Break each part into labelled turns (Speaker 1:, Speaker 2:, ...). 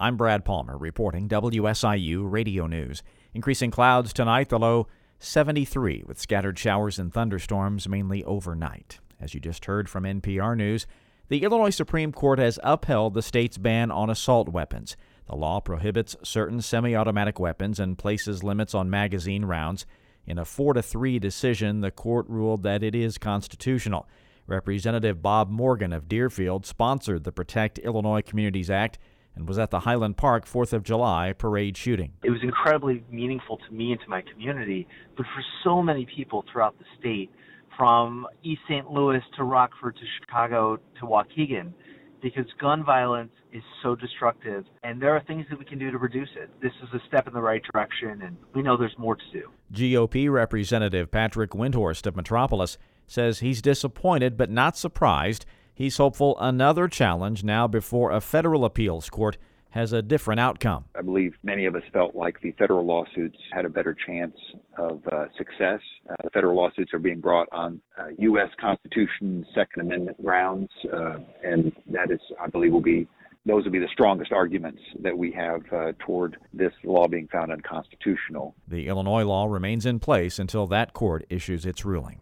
Speaker 1: I'm Brad Palmer reporting WSIU Radio News. Increasing clouds tonight, the low 73 with scattered showers and thunderstorms mainly overnight. As you just heard from NPR News, the Illinois Supreme Court has upheld the state's ban on assault weapons. The law prohibits certain semi automatic weapons and places limits on magazine rounds. In a 4 to 3 decision, the court ruled that it is constitutional. Representative Bob Morgan of Deerfield sponsored the Protect Illinois Communities Act and was at the Highland Park 4th of July parade shooting.
Speaker 2: It was incredibly meaningful to me and to my community, but for so many people throughout the state, from East St. Louis to Rockford to Chicago to Waukegan, because gun violence is so destructive and there are things that we can do to reduce it. This is a step in the right direction and we know there's more to do.
Speaker 1: GOP Representative Patrick Windhorst of Metropolis says he's disappointed but not surprised. He's hopeful another challenge now before a federal appeals court has a different outcome.
Speaker 3: I believe many of us felt like the federal lawsuits had a better chance of uh, success. Uh, the federal lawsuits are being brought on uh, U.S. Constitution Second Amendment grounds, uh, and that is, I believe, will be those will be the strongest arguments that we have uh, toward this law being found unconstitutional.
Speaker 1: The Illinois law remains in place until that court issues its ruling.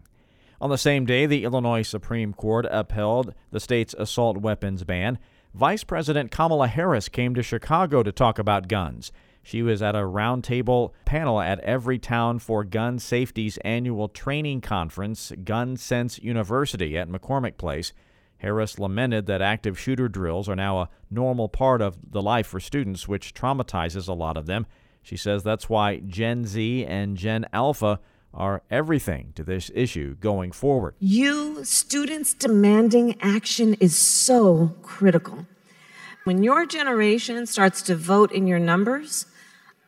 Speaker 1: On the same day, the Illinois Supreme Court upheld the state's assault weapons ban. Vice President Kamala Harris came to Chicago to talk about guns. She was at a roundtable panel at Everytown for Gun Safety's annual training conference, Gun Sense University, at McCormick Place. Harris lamented that active shooter drills are now a normal part of the life for students, which traumatizes a lot of them. She says that's why Gen Z and Gen Alpha are everything to this issue going forward.
Speaker 4: You, students demanding action, is so critical. When your generation starts to vote in your numbers,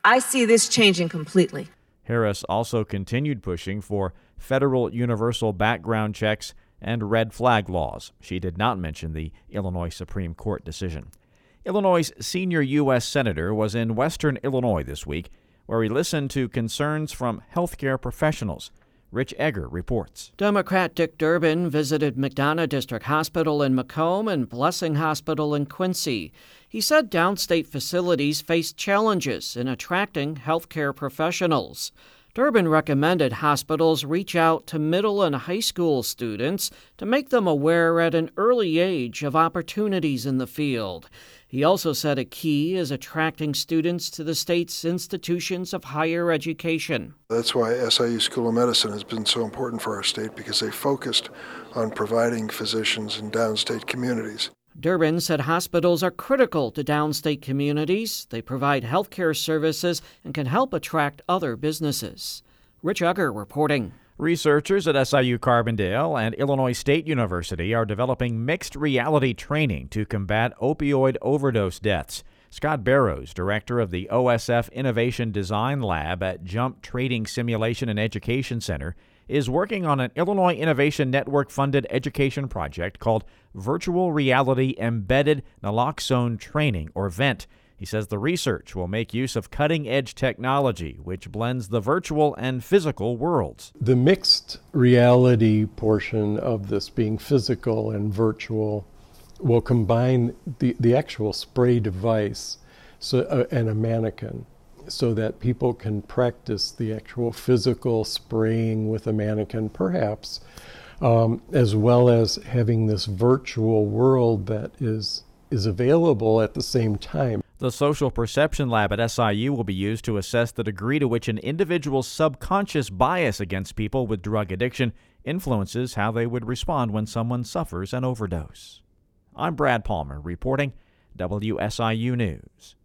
Speaker 4: I see this changing completely.
Speaker 1: Harris also continued pushing for federal universal background checks and red flag laws. She did not mention the Illinois Supreme Court decision. Illinois' senior U.S. Senator was in western Illinois this week where he listened to concerns from healthcare professionals. Rich Egger reports.
Speaker 5: Democrat Dick Durbin visited McDonough District Hospital in Macomb and Blessing Hospital in Quincy. He said downstate facilities face challenges in attracting healthcare professionals. Durbin recommended hospitals reach out to middle and high school students to make them aware at an early age of opportunities in the field. He also said a key is attracting students to the state's institutions of higher education.
Speaker 6: That's why SIU School of Medicine has been so important for our state because they focused on providing physicians in downstate communities.
Speaker 5: Durbin said hospitals are critical to downstate communities. They provide health care services and can help attract other businesses. Rich Egger reporting.
Speaker 1: Researchers at SIU Carbondale and Illinois State University are developing mixed reality training to combat opioid overdose deaths. Scott Barrows, director of the OSF Innovation Design Lab at Jump Trading Simulation and Education Center, is working on an Illinois Innovation Network funded education project called Virtual Reality Embedded Naloxone Training, or VENT. He says the research will make use of cutting edge technology, which blends the virtual and physical worlds.
Speaker 7: The mixed reality portion of this, being physical and virtual, will combine the, the actual spray device so, uh, and a mannequin so that people can practice the actual physical spraying with a mannequin, perhaps, um, as well as having this virtual world that is is available at the same time.
Speaker 1: The Social Perception Lab at SIU will be used to assess the degree to which an individual's subconscious bias against people with drug addiction influences how they would respond when someone suffers an overdose. I'm Brad Palmer reporting WSIU News.